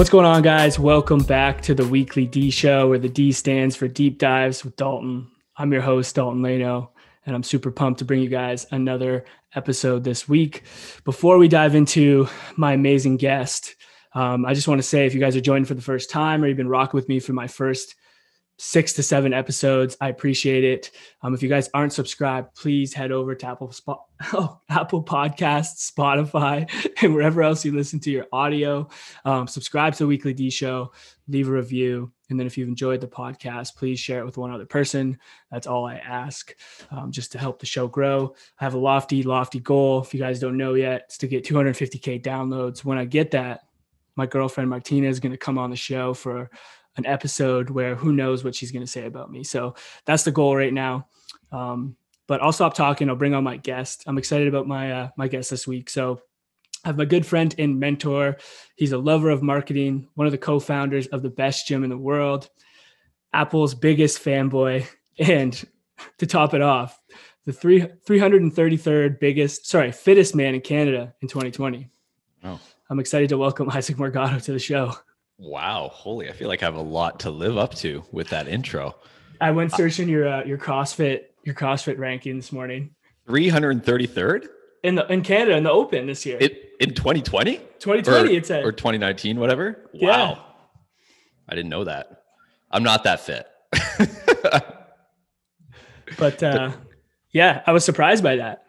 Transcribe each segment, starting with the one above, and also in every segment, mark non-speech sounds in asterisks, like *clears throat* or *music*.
What's going on, guys? Welcome back to the weekly D show where the D stands for deep dives with Dalton. I'm your host, Dalton Laino, and I'm super pumped to bring you guys another episode this week. Before we dive into my amazing guest, um, I just want to say if you guys are joining for the first time or you've been rocking with me for my first six to seven episodes. I appreciate it. Um, if you guys aren't subscribed, please head over to Apple Spot, *laughs* oh, Apple Podcasts, Spotify, *laughs* and wherever else you listen to your audio. Um, subscribe to Weekly D Show, leave a review, and then if you've enjoyed the podcast, please share it with one other person. That's all I ask, um, just to help the show grow. I have a lofty, lofty goal. If you guys don't know yet, it's to get 250k downloads. When I get that, my girlfriend Martina is going to come on the show for an episode where who knows what she's going to say about me. So that's the goal right now. Um, but I'll stop talking. I'll bring on my guest. I'm excited about my uh, my guest this week. So I have my good friend and mentor. He's a lover of marketing, one of the co-founders of the best gym in the world, Apple's biggest fanboy, and to top it off, the three 333rd biggest, sorry, fittest man in Canada in 2020. Oh. I'm excited to welcome *laughs* Isaac Morgado to the show. Wow, holy! I feel like I have a lot to live up to with that intro. I went searching your uh, your CrossFit your CrossFit ranking this morning. 333rd in the in Canada in the Open this year. It, in 2020? 2020 or, it said or 2019 whatever. Yeah. Wow. I didn't know that. I'm not that fit. *laughs* but uh yeah, I was surprised by that.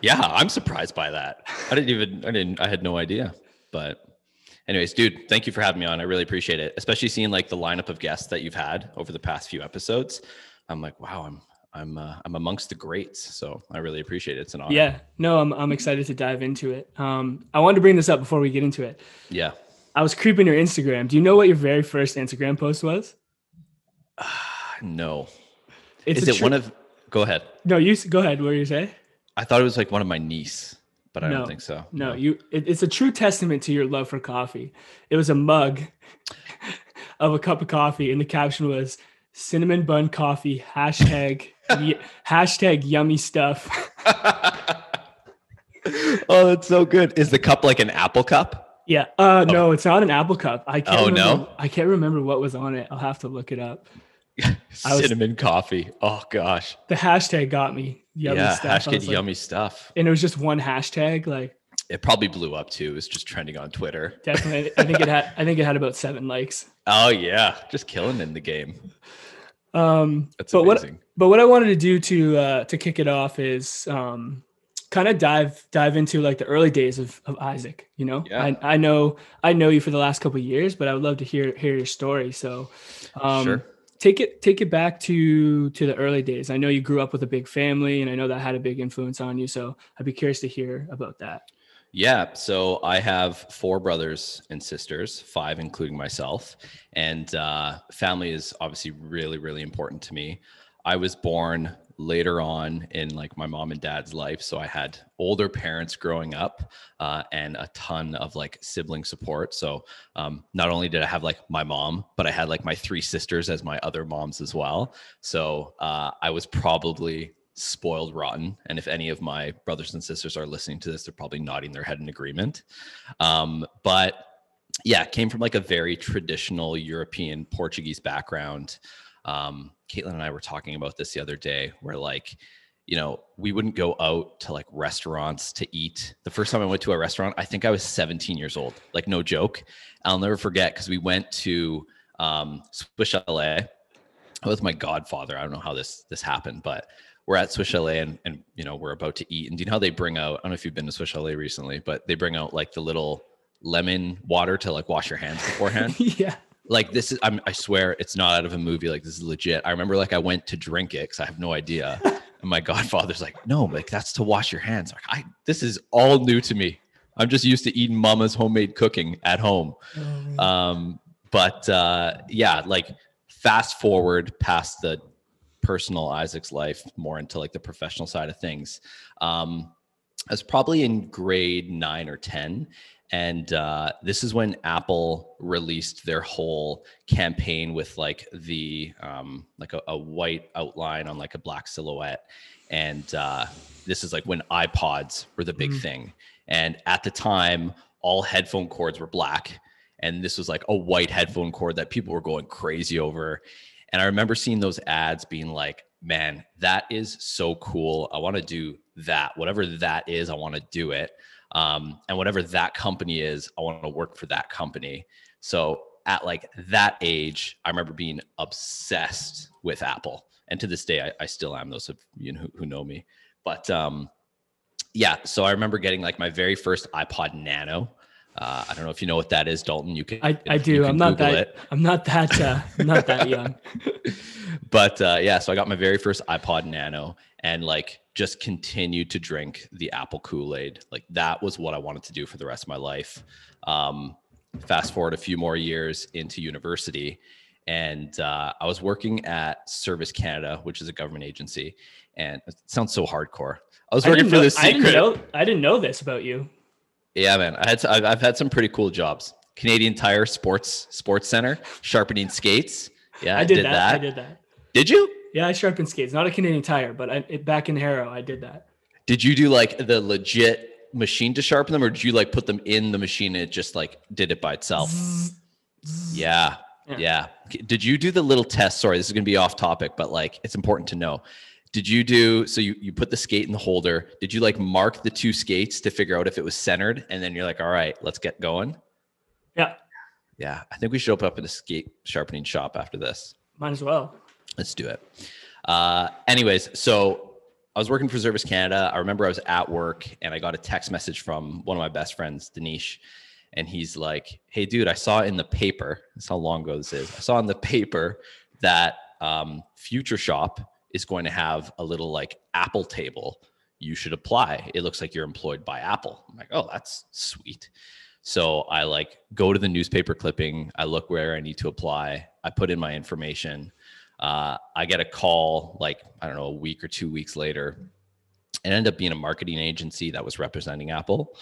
Yeah, I'm surprised by that. I didn't even I didn't I had no idea. But anyways, dude, thank you for having me on. I really appreciate it, especially seeing like the lineup of guests that you've had over the past few episodes. I'm like, wow, I'm I'm uh, I'm amongst the greats, so I really appreciate it. It's an honor. Yeah, no, I'm I'm excited to dive into it. Um, I wanted to bring this up before we get into it. Yeah, I was creeping your Instagram. Do you know what your very first Instagram post was? Uh, *sighs* no. It's Is it tr- one of? Go ahead. No, you go ahead. What were you say? I thought it was like one of my niece but I no, don't think so. No, no. you. It, it's a true testament to your love for coffee. It was a mug *laughs* of a cup of coffee, and the caption was "cinnamon bun coffee." Hashtag *laughs* y- hashtag yummy stuff. *laughs* oh, that's so good. Is the cup like an apple cup? Yeah. Uh, oh. no, it's not an apple cup. I can't. Oh remember, no. I can't remember what was on it. I'll have to look it up. cinnamon was, coffee. Oh gosh. The hashtag got me. Yummy yeah, stuff. hashtag yummy like, stuff. And it was just one hashtag. Like it probably blew up too. It was just trending on Twitter. Definitely. I think it had I think it had about seven likes. *laughs* Oh yeah. Just killing in the game. Um That's but amazing. what but what I wanted to do to uh to kick it off is um kind of dive dive into like the early days of, of Isaac. You know, yeah. I, I know I know you for the last couple years, but I would love to hear hear your story. So, um, sure take it take it back to to the early days. I know you grew up with a big family, and I know that had a big influence on you. So I'd be curious to hear about that. Yeah, so I have four brothers and sisters, five including myself, and uh, family is obviously really really important to me. I was born later on in like my mom and dad's life. So i had older parents growing up uh, and a ton of like sibling support. So um, not only did i have like my mom but i had like my three sisters as my other moms as well. So uh, i was probably spoiled rotten. And if any of my brothers and sisters are listening to this they're probably nodding their head in agreement. Um, but yeah came from like a very traditional european portuguese background um, Caitlin and I were talking about this the other day, where like, you know, we wouldn't go out to like restaurants to eat. The first time I went to a restaurant, I think I was 17 years old. Like, no joke. I'll never forget because we went to um, Swiss Chalet with my godfather. I don't know how this this happened, but we're at Swiss Chalet and, and you know we're about to eat. And do you know how they bring out? I don't know if you've been to Swiss Chalet recently, but they bring out like the little lemon water to like wash your hands beforehand. *laughs* yeah like this is I'm, i swear it's not out of a movie like this is legit. I remember like i went to drink it because i have no idea. *laughs* And my godfather's like no like that's to wash your hands. Like i this is all new to me. I'm just used to eating mama's homemade cooking at home. Oh, um but uh yeah like fast forward past the personal isaac's life more into like the professional side of things um I was probably in grade nine or 10 and uh, this is when apple released their whole campaign with like the um, like a, a, white outline on like a black silhouette and uh, this is like when ipods were the big mm-hmm. thing and at the time all headphone cords were black and this was like a white headphone cord that people were going crazy over. And I remember seeing those ads being like, man, that is so cool. I want to do that. Whatever that is, I want to do it. Um, and whatever that company is, I want to work for that company. So at like that age, I remember being obsessed with Apple. And to this day, I, I still am, those of you know, who, who know me. But um, yeah, so I remember getting like my very first iPod Nano. Uh, I don't know if you know what that is, Dalton. You can. I, I do. I'm not, that, I'm not that. Uh, not that young. *laughs* but uh, yeah, so I got my very first iPod Nano, and like just continued to drink the Apple Kool Aid. Like that was what I wanted to do for the rest of my life. Um, fast forward a few more years into university, and uh, I was working at Service Canada, which is a government agency, and it sounds so hardcore. I was working I for know, the secret. I didn't, know, I didn't know this about you. Yeah, man. I had I've had some pretty cool jobs. Canadian Tire Sports Sports Center, sharpening skates. Yeah, I, I did, did that. that. I did that. Did you? Yeah, I sharpened skates. Not a Canadian Tire, but I, it, back in Harrow, I did that. Did you do like the legit machine to sharpen them, or did you like put them in the machine and it just like did it by itself? Yeah. yeah. Yeah. Did you do the little test? Sorry, this is going to be off topic, but like it's important to know did you do so you, you put the skate in the holder did you like mark the two skates to figure out if it was centered and then you're like all right let's get going yeah yeah i think we should open up in a skate sharpening shop after this might as well let's do it uh anyways so i was working for service canada i remember i was at work and i got a text message from one of my best friends Danish and he's like hey dude i saw in the paper that's how long ago this is i saw in the paper that um, future shop is going to have a little like Apple table. You should apply. It looks like you're employed by Apple. I'm like, oh, that's sweet. So I like go to the newspaper clipping. I look where I need to apply. I put in my information. Uh, I get a call like I don't know a week or two weeks later. It ended up being a marketing agency that was representing Apple.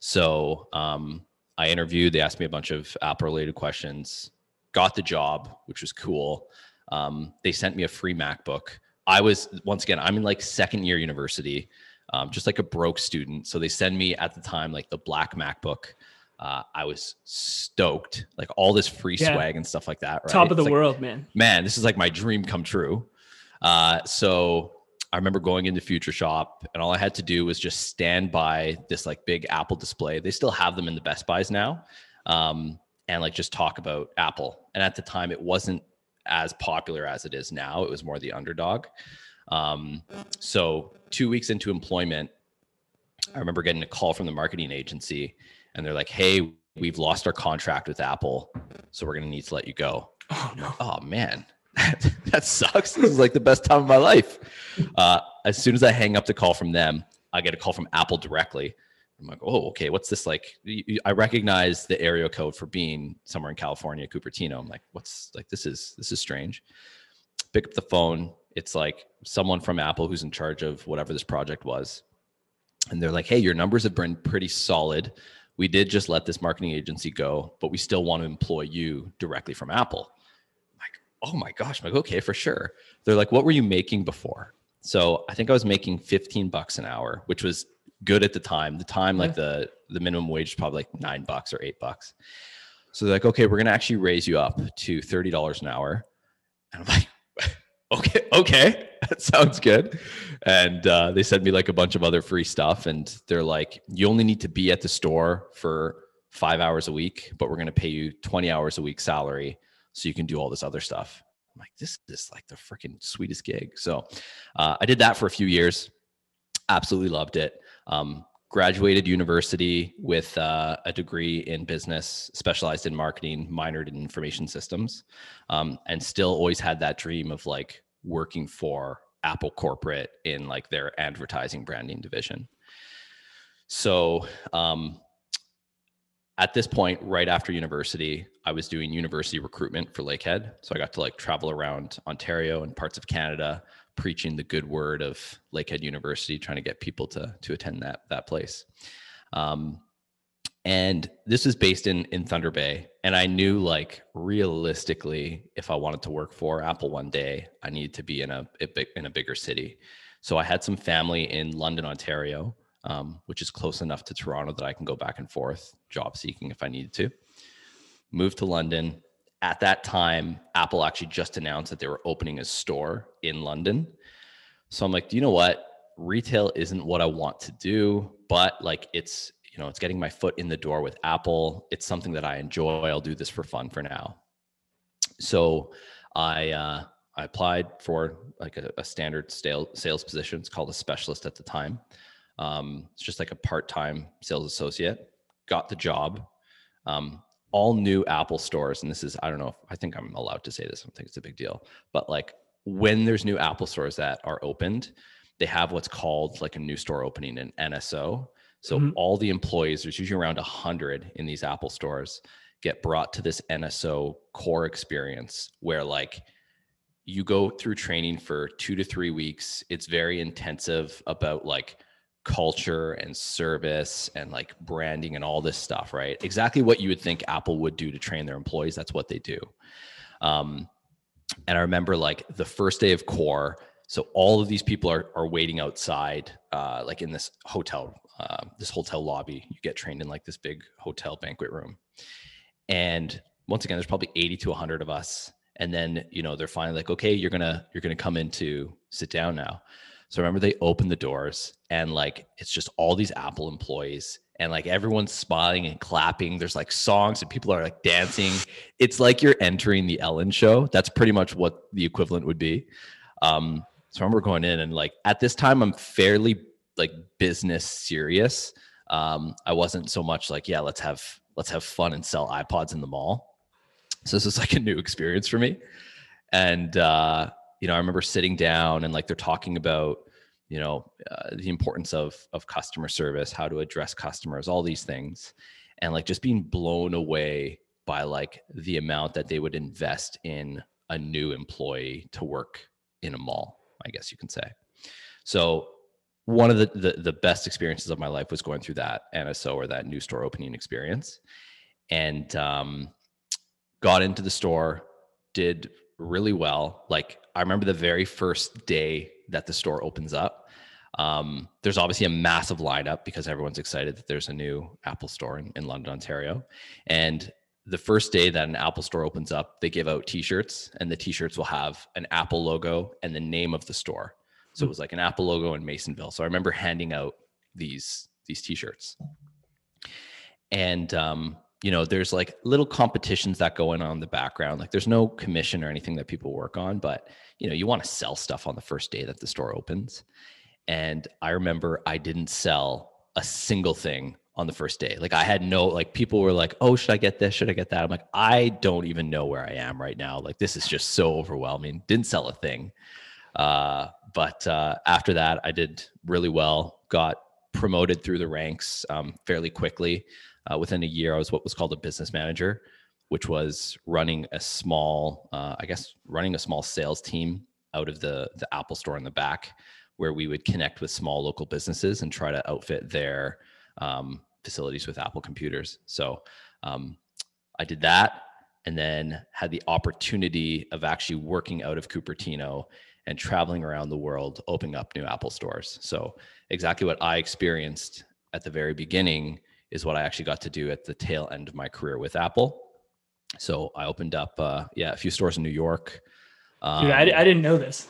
So um, I interviewed. They asked me a bunch of Apple related questions. Got the job, which was cool. Um, they sent me a free MacBook. I was once again, I'm in like second year university, um, just like a broke student. So they send me at the time like the black MacBook. Uh, I was stoked, like all this free yeah. swag and stuff like that. Right? Top of the like, world, man. Man, this is like my dream come true. Uh, so I remember going into Future Shop, and all I had to do was just stand by this like big Apple display. They still have them in the Best Buys now, um, and like just talk about Apple. And at the time, it wasn't as popular as it is now. It was more the underdog. Um, so two weeks into employment, I remember getting a call from the marketing agency, and they're like, "Hey, we've lost our contract with Apple, so we're going to need to let you go." Oh no! Oh man, *laughs* that sucks. This is like the best time of my life. Uh, as soon as I hang up the call from them, I get a call from Apple directly. I'm like, oh, okay, what's this like? I recognize the area code for being somewhere in California, Cupertino. I'm like, what's like, this is, this is strange. Pick up the phone. It's like someone from Apple who's in charge of whatever this project was. And they're like, hey, your numbers have been pretty solid. We did just let this marketing agency go, but we still want to employ you directly from Apple. I'm like, oh my gosh. I'm like, okay, for sure. They're like, what were you making before? So I think I was making 15 bucks an hour, which was good at the time. The time, like the the minimum wage is probably like nine bucks or eight bucks. So they're like, okay, we're gonna actually raise you up to thirty dollars an hour. And I'm like, okay, okay, *laughs* that sounds good. And uh, they sent me like a bunch of other free stuff, and they're like, you only need to be at the store for five hours a week, but we're gonna pay you twenty hours a week salary, so you can do all this other stuff. I'm like, this is like the freaking sweetest gig. So uh, I did that for a few years. Absolutely loved it. Um, graduated university with uh, a degree in business, specialized in marketing, minored in information systems, um, and still always had that dream of like working for Apple corporate in like their advertising branding division. So um, at this point, right after university, I was doing university recruitment for Lakehead. So I got to like travel around Ontario and parts of Canada, preaching the good word of Lakehead University, trying to get people to to attend that that place. Um, and this is based in in Thunder Bay, and I knew like realistically, if I wanted to work for Apple one day, I needed to be in a, in a bigger city. So I had some family in London, Ontario, um, which is close enough to Toronto that I can go back and forth job seeking if I needed to moved to London. At that time, Apple actually just announced that they were opening a store in London. So I'm like, do you know what? Retail isn't what I want to do, but like it's, you know, it's getting my foot in the door with Apple. It's something that I enjoy. I'll do this for fun for now. So I uh, I applied for like a, a standard sales sales position. It's called a specialist at the time. Um, it's just like a part time sales associate. Got the job. Um, all new Apple stores, and this is I don't know if I think I'm allowed to say this. I don't think it's a big deal, but like when there's new Apple stores that are opened, they have what's called like a new store opening, an NSO. So mm-hmm. all the employees, there's usually around 100 in these Apple stores, get brought to this NSO core experience where like you go through training for two to three weeks. It's very intensive about like culture and service and like branding and all this stuff, right? Exactly what you would think Apple would do to train their employees. That's what they do. Um, and I remember like the first day of core. So all of these people are, are waiting outside, uh, like in this hotel, uh, this hotel lobby. You get trained in like this big hotel banquet room. And once again, there's probably 80 to 100 of us. And then, you know, they're finally like, okay, you're gonna you're gonna come in to sit down now. So remember they open the doors and like it's just all these Apple employees and like everyone's smiling and clapping. There's like songs and people are like dancing. It's like you're entering the Ellen show. That's pretty much what the equivalent would be. Um, so I remember going in and like at this time I'm fairly like business serious. Um, I wasn't so much like, yeah, let's have let's have fun and sell iPods in the mall. So this was like a new experience for me. And uh, you know, I remember sitting down and like they're talking about, you know, uh, the importance of of customer service, how to address customers, all these things, and like just being blown away by like the amount that they would invest in a new employee to work in a mall. I guess you can say. So one of the, the, the best experiences of my life was going through that NSO or that new store opening experience, and um, got into the store, did really well. Like I remember the very first day that the store opens up. Um, there's obviously a massive lineup because everyone's excited that there's a new Apple store in, in London, Ontario, and the first day that an Apple store opens up, they give out T-shirts, and the T-shirts will have an Apple logo and the name of the store. So it was like an Apple logo in Masonville. So I remember handing out these these T-shirts, and um, you know, there's like little competitions that go on in on the background. Like there's no commission or anything that people work on, but you know, you want to sell stuff on the first day that the store opens. And I remember I didn't sell a single thing on the first day. Like I had no like people were like, "Oh, should I get this? Should I get that?" I'm like, "I don't even know where I am right now. Like this is just so overwhelming." Didn't sell a thing. Uh, but uh, after that, I did really well. Got promoted through the ranks um, fairly quickly. Uh, within a year, I was what was called a business manager, which was running a small, uh, I guess, running a small sales team out of the the Apple store in the back, where we would connect with small local businesses and try to outfit their um, facilities with Apple computers. So um, I did that, and then had the opportunity of actually working out of Cupertino and traveling around the world, opening up new Apple stores. So, exactly what I experienced at the very beginning is what I actually got to do at the tail end of my career with Apple. So, I opened up, uh, yeah, a few stores in New York. Um, Dude, I, I didn't know this.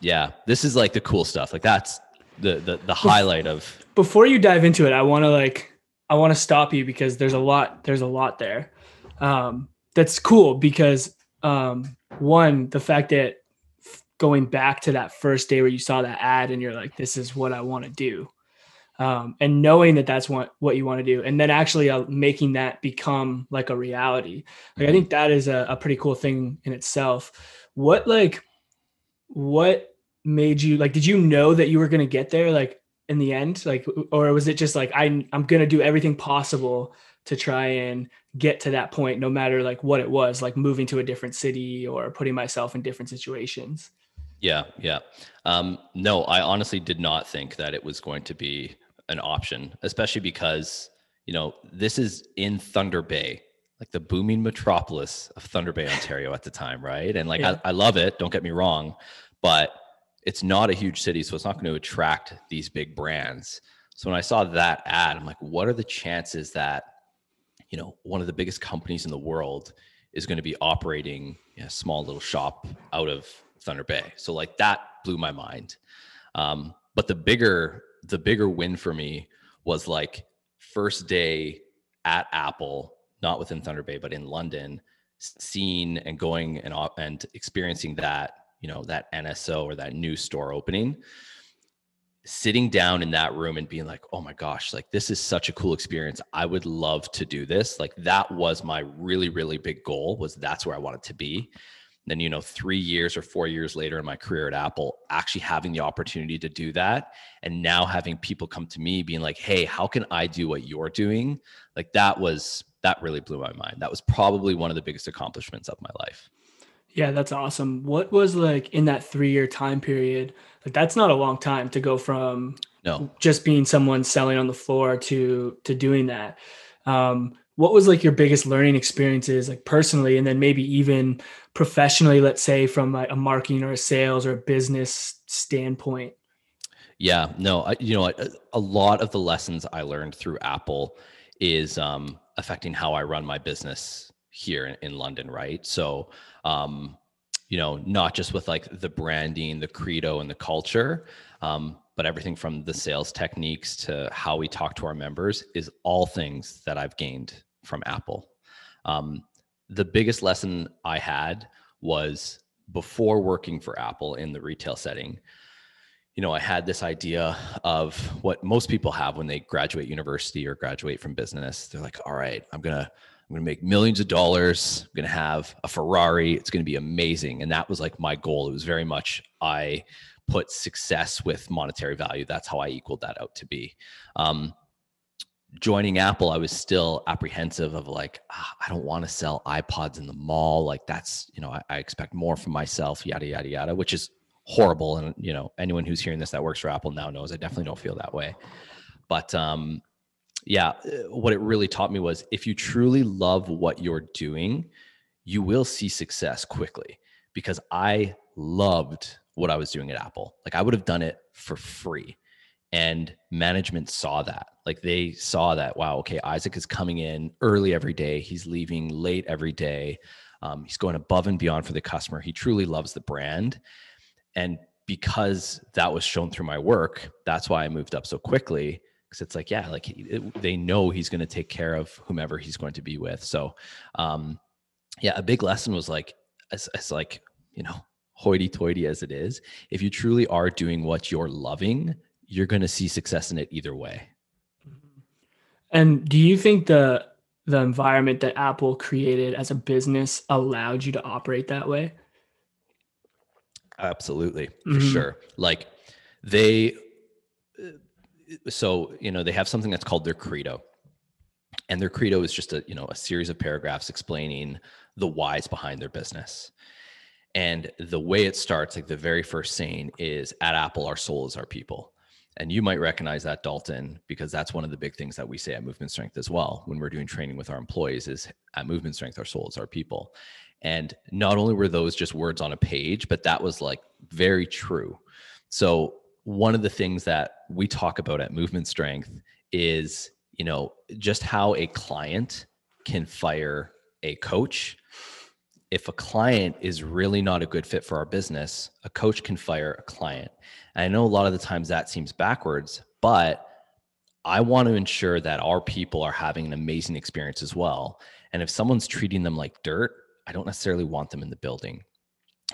Yeah, this is like the cool stuff. Like that's the the the highlight of. Before you dive into it, I want to like I want to stop you because there's a lot there's a lot there. Um, that's cool because um, one the fact that going back to that first day where you saw that ad and you're like, this is what I want to do. Um, and knowing that that's what, what you want to do and then actually uh, making that become like a reality. Like, I think that is a, a pretty cool thing in itself. What, like, what made you like, did you know that you were going to get there? Like in the end, like, or was it just like, I, I'm going to do everything possible to try and get to that point, no matter like what it was, like moving to a different city or putting myself in different situations? Yeah, yeah. Um, no, I honestly did not think that it was going to be an option, especially because you know this is in Thunder Bay, like the booming metropolis of Thunder Bay, Ontario at the time, right? And like yeah. I, I love it. Don't get me wrong, but it's not a huge city, so it's not going to attract these big brands. So when I saw that ad, I'm like, what are the chances that you know, one of the biggest companies in the world is going to be operating a small little shop out of Thunder Bay. So like that blew my mind. Um, but the bigger the bigger win for me was like first day at Apple, not within Thunder Bay, but in London, seeing and going and and experiencing that you know that NSO or that new store opening sitting down in that room and being like, oh my gosh, like this is such a cool experience. I would love to do this. Like that was my really, really big goal was that's where I wanted to be. then, you know, three years or four years later in my career at Apple, actually having the opportunity to do that. And now having people come to me being like, hey, how can I do what you're doing? Like that was, that really blew my mind. That was probably one of the biggest accomplishments of my life. Yeah, that's awesome. What was like in that three year time period? Like that's not a long time to go from no just being someone selling on the floor to to doing that. Um, what was like your biggest learning experiences, like personally, and then maybe even professionally? Let's say from like a marketing or a sales or a business standpoint. Yeah, no, I, you know, a, a lot of the lessons I learned through Apple is um, affecting how I run my business here in, in London, right? So, um, you know, not just with like the branding, the credo, and the culture, um, but everything from the sales techniques to how we talk to our members is all things that I've gained from Apple. Um, the biggest lesson I had was before working for Apple in the retail setting. You know, I had this idea of what most people have when they graduate university or graduate from business. They're like, all right, I'm going to I'm going to make millions of dollars. I'm going to have a Ferrari. It's going to be amazing. And that was like my goal. It was very much I put success with monetary value. That's how I equaled that out to be. Um, joining Apple, I was still apprehensive of like, ah, I don't want to sell iPods in the mall. Like that's, you know, I, I expect more from myself, yada, yada, yada, which is horrible. And, you know, anyone who's hearing this that works for Apple now knows I definitely don't feel that way. But, um, yeah, uh, what it really taught me was if you truly love what you're doing, you will see success quickly because I loved what I was doing at Apple. Like I would have done it for free. And management saw that. Like they saw that, wow, okay, Isaac is coming in early every day. He's leaving late every day. Um, he's going above and beyond for the customer. He truly loves the brand. And because that was shown through my work, that's why I moved up so quickly because it's like yeah like it, they know he's going to take care of whomever he's going to be with so um yeah a big lesson was like as, as like you know hoity-toity as it is if you truly are doing what you're loving you're going to see success in it either way mm-hmm. and do you think the the environment that apple created as a business allowed you to operate that way absolutely for mm-hmm. sure like they so you know they have something that's called their credo. And their credo is just a you know a series of paragraphs explaining the whys behind their business. And the way it starts like the very first saying is at apple our soul is our people. And you might recognize that dalton because that's one of the big things that we say at movement strength as well when we're doing training with our employees is at movement strength our soul is our people. And not only were those just words on a page but that was like very true. So one of the things that we talk about at movement strength is you know just how a client can fire a coach. If a client is really not a good fit for our business a coach can fire a client. And i know a lot of the times that seems backwards but i want to ensure that our people are having an amazing experience as well. And if someone's treating them like dirt i don't necessarily want them in the building.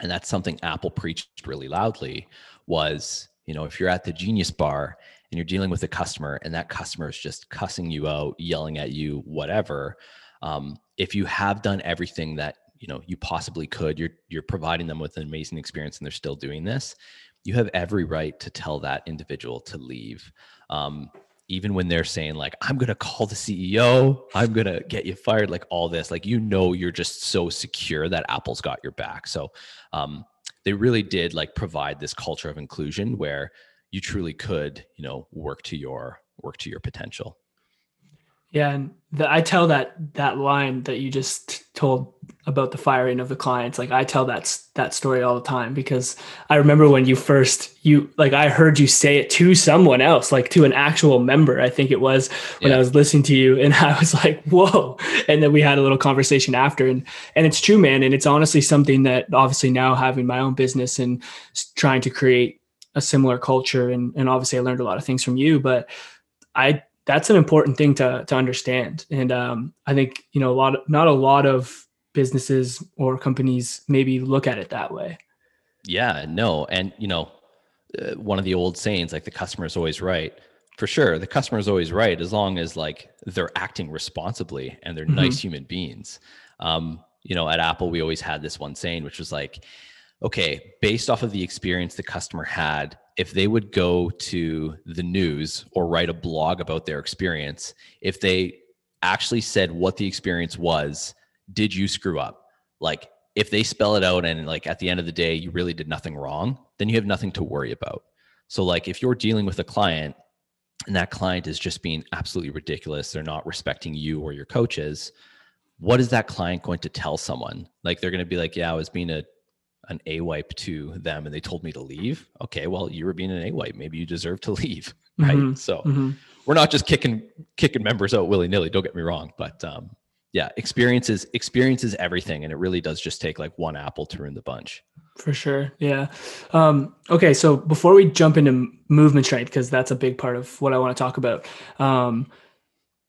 And that's something apple preached really loudly was you know if you're at the genius bar and you're dealing with a customer and that customer is just cussing you out yelling at you whatever um, if you have done everything that you know you possibly could you're you're providing them with an amazing experience and they're still doing this you have every right to tell that individual to leave. Um, even when they're saying like i'm going to call the ceo i'm going to get you fired like all this like you know you're just so secure that apple's got your back. So um, they really did like provide this culture of inclusion where you truly could you know work to your work to your potential Yeah, and the, I tell that that line that you just told about the firing of the clients. Like I tell that that story all the time because I remember when you first you like I heard you say it to someone else, like to an actual member. I think it was when yeah. I was listening to you, and *laughs* I was like, "Whoa!" And then we had a little conversation after, and and it's true, man. And it's honestly something that obviously now having my own business and trying to create a similar culture, and and obviously I learned a lot of things from you, but I that's an important thing to to understand. And um, I think you know a lot of, not a lot of businesses or companies maybe look at it that way. Yeah, no, and you know, uh, one of the old sayings like the customer is always right. For sure, the customer is always right as long as like they're acting responsibly and they're mm-hmm. nice human beings. Um, you know, at Apple, we always had this one saying, which was like, okay, based off of the experience the customer had, if they would go to the news or write a blog about their experience, if they actually said what the experience was, did you screw up? Like, if they spell it out and like at the end of the day you really did nothing wrong, then you have nothing to worry about. So like if you're dealing with a client and that client is just being absolutely ridiculous, they're not respecting you or your coaches, what is that client going to tell someone? Like they're going to be like, "Yeah, I was being a an A wipe to them and they told me to leave. Okay, well, you were being an A wipe. Maybe you deserve to *laughs* leave. Right. Mm-hmm. So mm-hmm. we're not just kicking kicking members out willy nilly. Don't get me wrong, but um, yeah, experiences experiences everything, and it really does just take like one apple to ruin the bunch. For sure. Yeah. Um, okay. So before we jump into movement strength, because that's a big part of what I want to talk about. Um,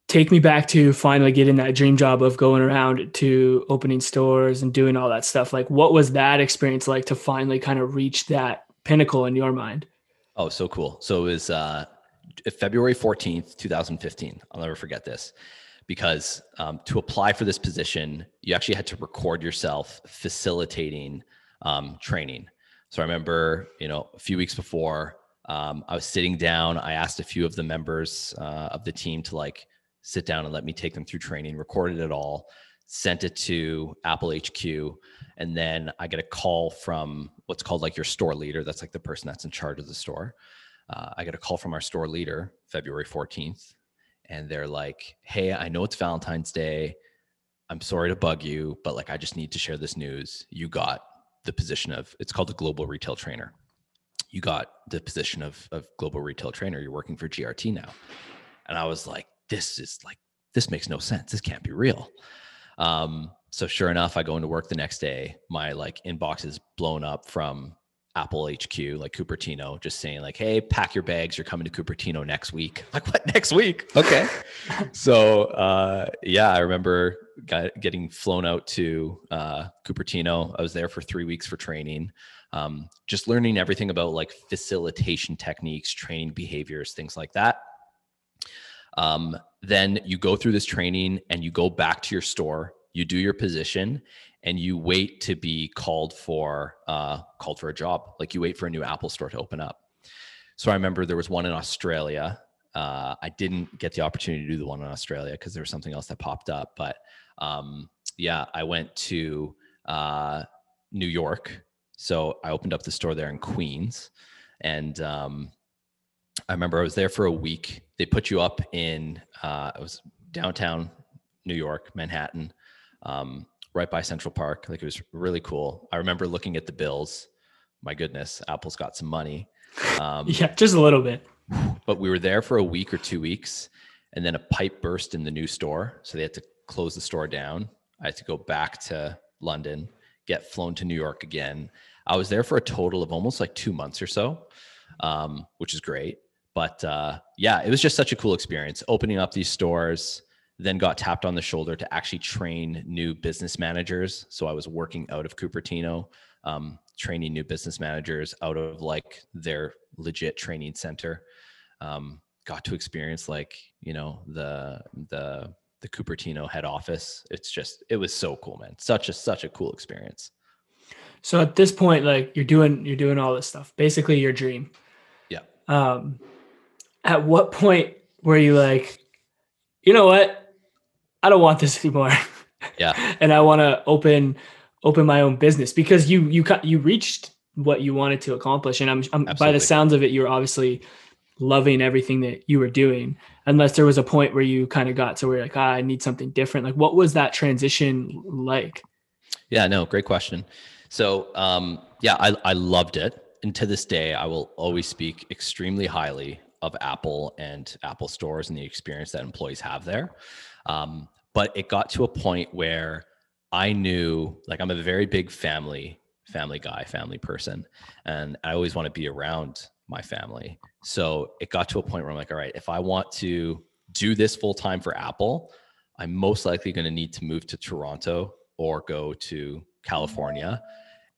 take me back to finally getting that dream job of going around to opening stores and doing all that stuff. Like, what was that experience like to finally kind of reach that pinnacle in your mind? Oh, so cool. So it was uh, February 14th, 2015. I'll never forget this because um, to apply for this position, you actually had to record yourself facilitating um, training. So I remember, you know, a few weeks before, um, I was sitting down. I asked a few of the members uh, of the team to like sit down and let me take them through training, recorded it all, sent it to Apple HQ. And then I get a call from what's called like your store leader. That's like the person that's in charge of the store. Uh, I get a call from our store leader February 14th. And they're like, hey, I know it's Valentine's Day. I'm sorry to bug you, but like, I just need to share this news. You got the position of, it's called the global retail trainer. You got the position of, of global retail trainer. You're working for GRT now. And I was like, this is like this makes no sense. This can't be real. Um, so sure enough, I go into work the next day. My like inbox is blown up from Apple HQ, like Cupertino, just saying like, "Hey, pack your bags. You're coming to Cupertino next week." *laughs* like, what next week? Okay. *laughs* so uh, yeah, I remember got, getting flown out to uh, Cupertino. I was there for three weeks for training, um, just learning everything about like facilitation techniques, training behaviors, things like that. Um, then you go through this training and you go back to your store, you do your position, and you wait to be called for uh, called for a job. Like you wait for a new Apple store to open up. So I remember there was one in Australia. Uh, I didn't get the opportunity to do the one in Australia because there was something else that popped up. But um, yeah, I went to uh, New York. So I opened up the store there in Queens, and um, I remember I was there for a week. They put you up in uh, it was downtown New York, Manhattan, um, right by Central Park. Like it was really cool. I remember looking at the bills. My goodness, Apple's got some money. Um, *laughs* yeah, just a little bit. But we were there for a week or two weeks, and then a pipe burst in the new store, so they had to close the store down. I had to go back to London, get flown to New York again. I was there for a total of almost like two months or so, um, which is great. But uh, yeah, it was just such a cool experience opening up these stores. Then got tapped on the shoulder to actually train new business managers. So I was working out of Cupertino, um, training new business managers out of like their legit training center. Um, got to experience like you know the the the Cupertino head office. It's just it was so cool, man. Such a such a cool experience. So at this point, like you're doing you're doing all this stuff, basically your dream. Yeah. Um, at what point were you like, you know what? I don't want this anymore. *laughs* Yeah. and I want to open open my own business because you you you reached what you wanted to accomplish and I'm, I'm by the sounds of it you're obviously loving everything that you were doing unless there was a point where you kind of got to where you're like ah, I need something different. Like what was that transition like? Yeah, no, great question. So um, yeah, I, I loved it. And to this day, I will always speak extremely highly of Apple and Apple stores and the experience that employees have there. Um, but it got to a point where I knew, like, I'm a very big family, family guy, family person, and I always want to be around my family. So it got to a point where I'm like, all right, if I want to do this full time for Apple, I'm most likely going to need to move to Toronto or go to California.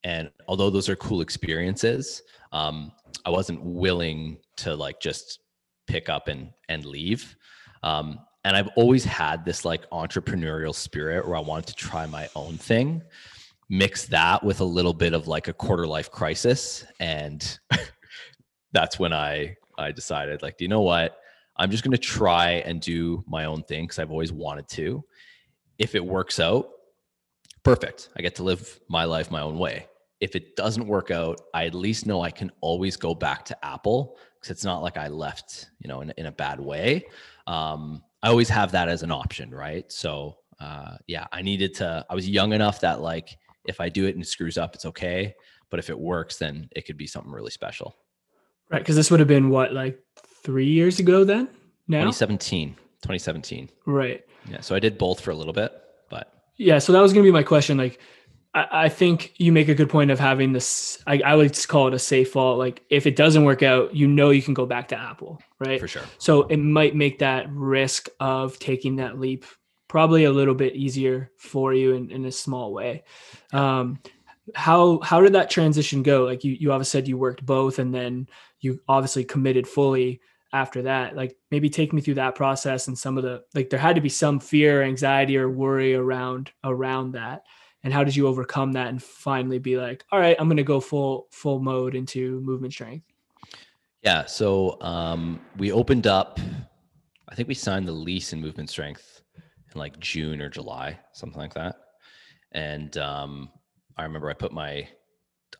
And although those are cool experiences, um, I wasn't willing to like just pick up and and leave. Um, and I've always had this like entrepreneurial spirit where I wanted to try my own thing. Mix that with a little bit of like a quarter life crisis, and *laughs* that's when I I decided like, do you know what? I'm just going to try and do my own thing because I've always wanted to. If it works out, perfect. I get to live my life my own way. If it doesn't work out, I at least know I can always go back to Apple because it's not like I left, you know, in, in a bad way. Um, I always have that as an option, right? So uh, yeah, I needed to. I was young enough that like if I do it and it screws up, it's okay. But if it works, then it could be something really special. Right, because this would have been what like three years ago then. Now 2017. 2017. Right. Yeah. So I did both for a little bit, but yeah. So that was going to be my question. Like, I, think you make a good point of having this. I, I would call it a safe vault. Like if it doesn't work out, you know you can go back to Apple, right? For sure. So it might make that risk of taking that leap probably a little bit easier for you in, in a small way. Um, how how did that transition go? Like you you obviously said you worked both, and then you obviously committed fully after that. Like maybe take me through that process and some of the like there had to be some fear, anxiety, or worry around around that and how did you overcome that and finally be like all right i'm going to go full full mode into movement strength yeah so um, we opened up i think we signed the lease in movement strength in like june or july something like that. And um, i remember i put my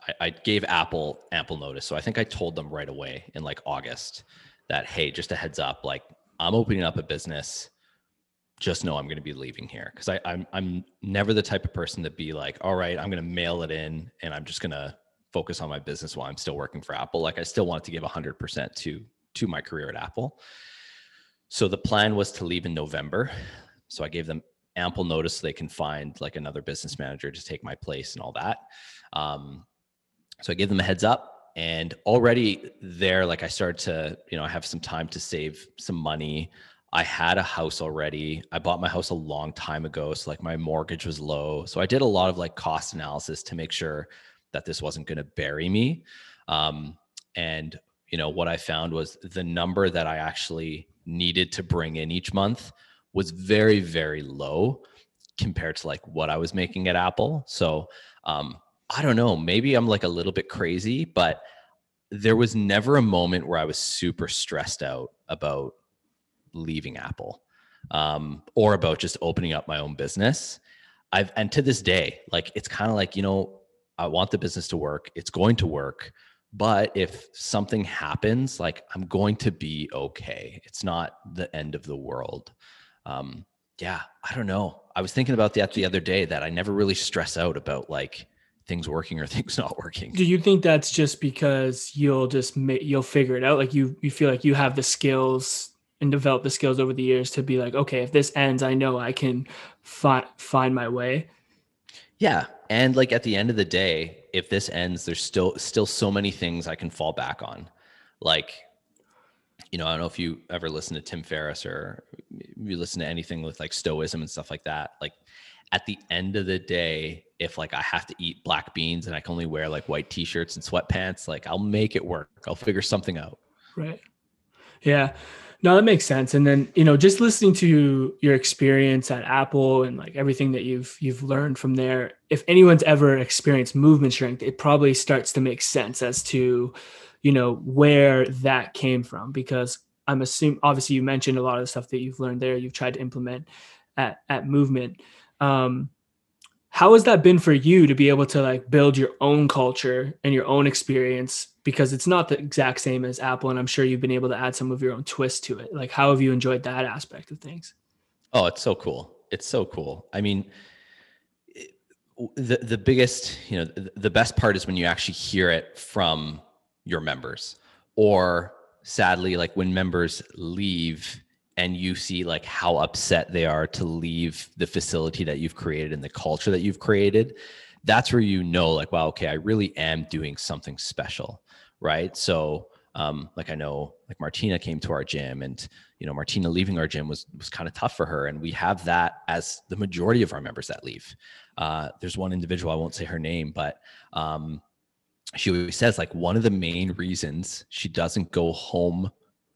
I, I gave apple ample notice. So i think i told them right away in like august that hey just a heads up like i'm opening up a business just know I'm going to be leaving here because I'm I'm never the type of person to be like, all right, I'm going to mail it in and I'm just going to focus on my business while I'm still working for Apple. Like I still want to give 100% to to my career at Apple. So the plan was to leave in November. So I gave them ample notice so they can find like another business manager to take my place and all that. Um, so I gave them a heads up and already there like i started to you know i have some time to save some money I had a house already. I bought my house a long time ago. So like my mortgage was low. So I did a lot of like cost analysis to make sure that this wasn't going to bury me. Um, and you know what I found was the number that I actually needed to bring in each month was very very low compared to like what I was making at Apple. So um, I don't know. Maybe I'm like a little bit crazy, but there was never a moment where I was super stressed out about leaving Apple um, or about just opening up my own business. I've, and to this day, like it's kind of like, you know, I want the business to work, it's going to work. But if something happens, like I'm going to be okay. It's not the end of the world. Um, yeah, I don't know. I was thinking about that the other day that I never really stress out about like things working or *laughs* things not working. Do you think that's just because you'll just you'll figure it out? Like you you feel like you have the skills and develop the skills over the years to be like, okay, if this ends, I know I can fi- find my way. Yeah, and like at the end of the day, if this ends, there's still still so many things I can fall back on. Like, you know, I don't know if you ever listen to Tim Ferriss or you listen to anything with like stoicism and stuff like that. Like at the end of the day, if like I have to eat black beans and I can only wear like white t-shirts and sweatpants, like I'll make it work. I'll figure something out. Right. Yeah. No, that makes sense. And then, you know, just listening to your experience at Apple and like everything that you've you've learned from there, if anyone's ever experienced movement strength, it probably starts to make sense as to, you know, where that came from. Because I'm assuming obviously you mentioned a lot of the stuff that you've learned there, you've tried to implement at at movement. Um, how has that been for you to be able to like build your own culture and your own experience because it's not the exact same as Apple, and I'm sure you've been able to add some of your own twist to it. Like, how have you enjoyed that aspect of things? Oh, it's so cool! It's so cool. I mean, the the biggest, you know, the best part is when you actually hear it from your members, or sadly, like when members leave and you see like how upset they are to leave the facility that you've created and the culture that you've created that's where you know like wow okay i really am doing something special right? So um, like i know like martina came to our gym and you know martina leaving our gym was was kind of tough for her and we have that as the majority of our members that leave. Uh, there's one individual i won't say her name but um, she always says like one of the main reasons she doesn't go home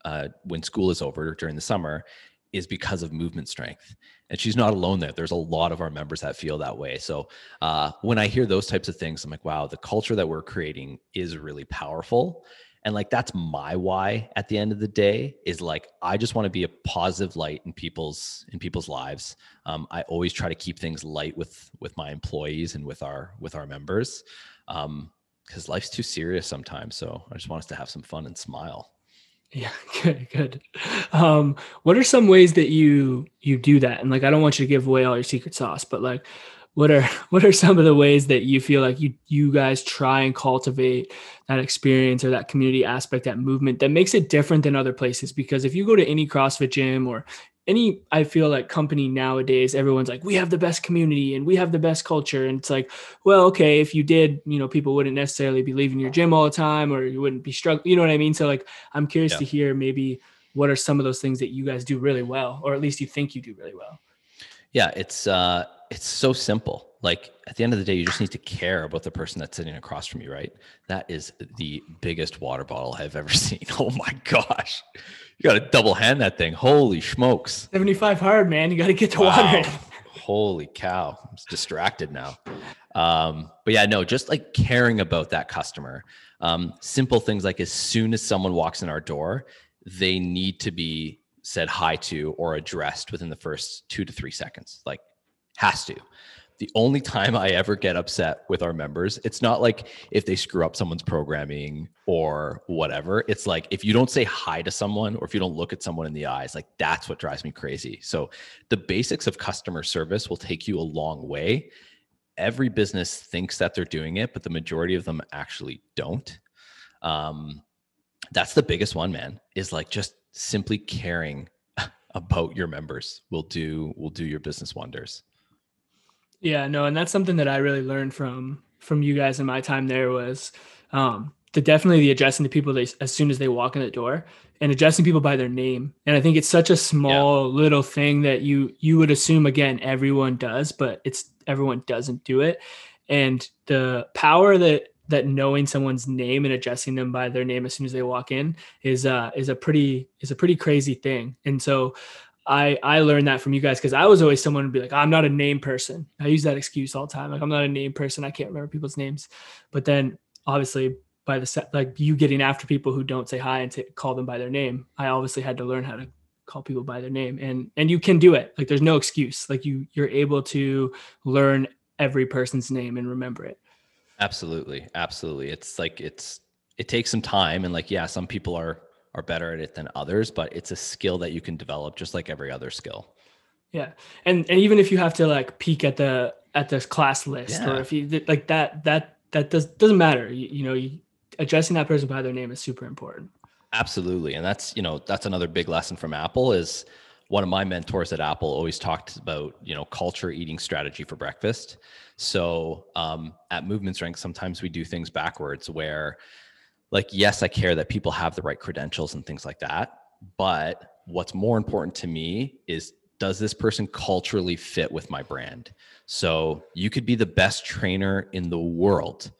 uh, when school is over during the summer is because of movement strength. And she's not alone there. There's a lot of our members that feel that way. So uh, when i hear those types of things i'm like wow the culture that we're creating is really powerful. And like that's my why at the end of the day is like i just want to be a positive light in people's in people's lives. Um, i always try to keep things light with with my employees and with our with our members um because life's too serious sometimes. So i just want us to have some fun and smile yeah, *laughs* good, good. Um, what are some ways that you you do that? And like, I don't want you to give away all your secret sauce, but like, what are *laughs* what are some of the ways that you feel like you you guys try and cultivate that experience or that community aspect, that movement that makes it different than other places? Because if you go to any CrossFit gym or any i feel like company nowadays everyone's like we have the best community and we have the best culture and it's like well okay if you did you know people wouldn't necessarily be leaving your gym all the time or you wouldn't be struggling you know what i mean so like i'm curious yeah. to hear maybe what are some of those things that you guys do really well or at least you think you do really well yeah it's uh it's so simple like at the end of the day you just need to care about the person that's sitting across from you right that is the biggest water bottle i've ever *laughs* seen oh my gosh you got to double hand that thing. Holy smokes. 75 hard, man. You got to get to wow. water. Holy cow. I'm distracted now. Um, but yeah, no, just like caring about that customer. Um, simple things like as soon as someone walks in our door, they need to be said hi to or addressed within the first two to three seconds. Like, has to the only time I ever get upset with our members, it's not like if they screw up someone's programming or whatever. It's like if you don't say hi to someone or if you don't look at someone in the eyes, like that's what drives me crazy. So the basics of customer service will take you a long way. Every business thinks that they're doing it, but the majority of them actually don't. Um, that's the biggest one, man, is like just simply caring *laughs* about your members will do will do your business wonders. Yeah, no, and that's something that I really learned from from you guys in my time there was um the definitely the addressing the people they, as soon as they walk in the door and addressing people by their name. And I think it's such a small yeah. little thing that you you would assume again everyone does, but it's everyone doesn't do it. And the power that that knowing someone's name and addressing them by their name as soon as they walk in is uh is a pretty is a pretty crazy thing. And so I I learned that from you guys because I was always someone to be like, I'm not a name person. I use that excuse all the time. Like I'm not a name person. I can't remember people's names. But then obviously by the set, like you getting after people who don't say hi and t- call them by their name, I obviously had to learn how to call people by their name and and you can do it. Like there's no excuse. Like you you're able to learn every person's name and remember it. Absolutely. Absolutely. It's like it's it takes some time and like yeah, some people are are better at it than others, but it's a skill that you can develop just like every other skill. Yeah. And and even if you have to like peek at the at the class list yeah. or if you like that that that does doesn't matter. You, you know, you, addressing that person by their name is super important. Absolutely. And that's, you know, that's another big lesson from Apple is one of my mentors at Apple always talked about, you know, culture eating strategy for breakfast. So um, at Movement Strength, sometimes we do things backwards where like yes i care that people have the right credentials and things like that but what's more important to me is does this person culturally fit with my brand? So you could be the best trainer in the world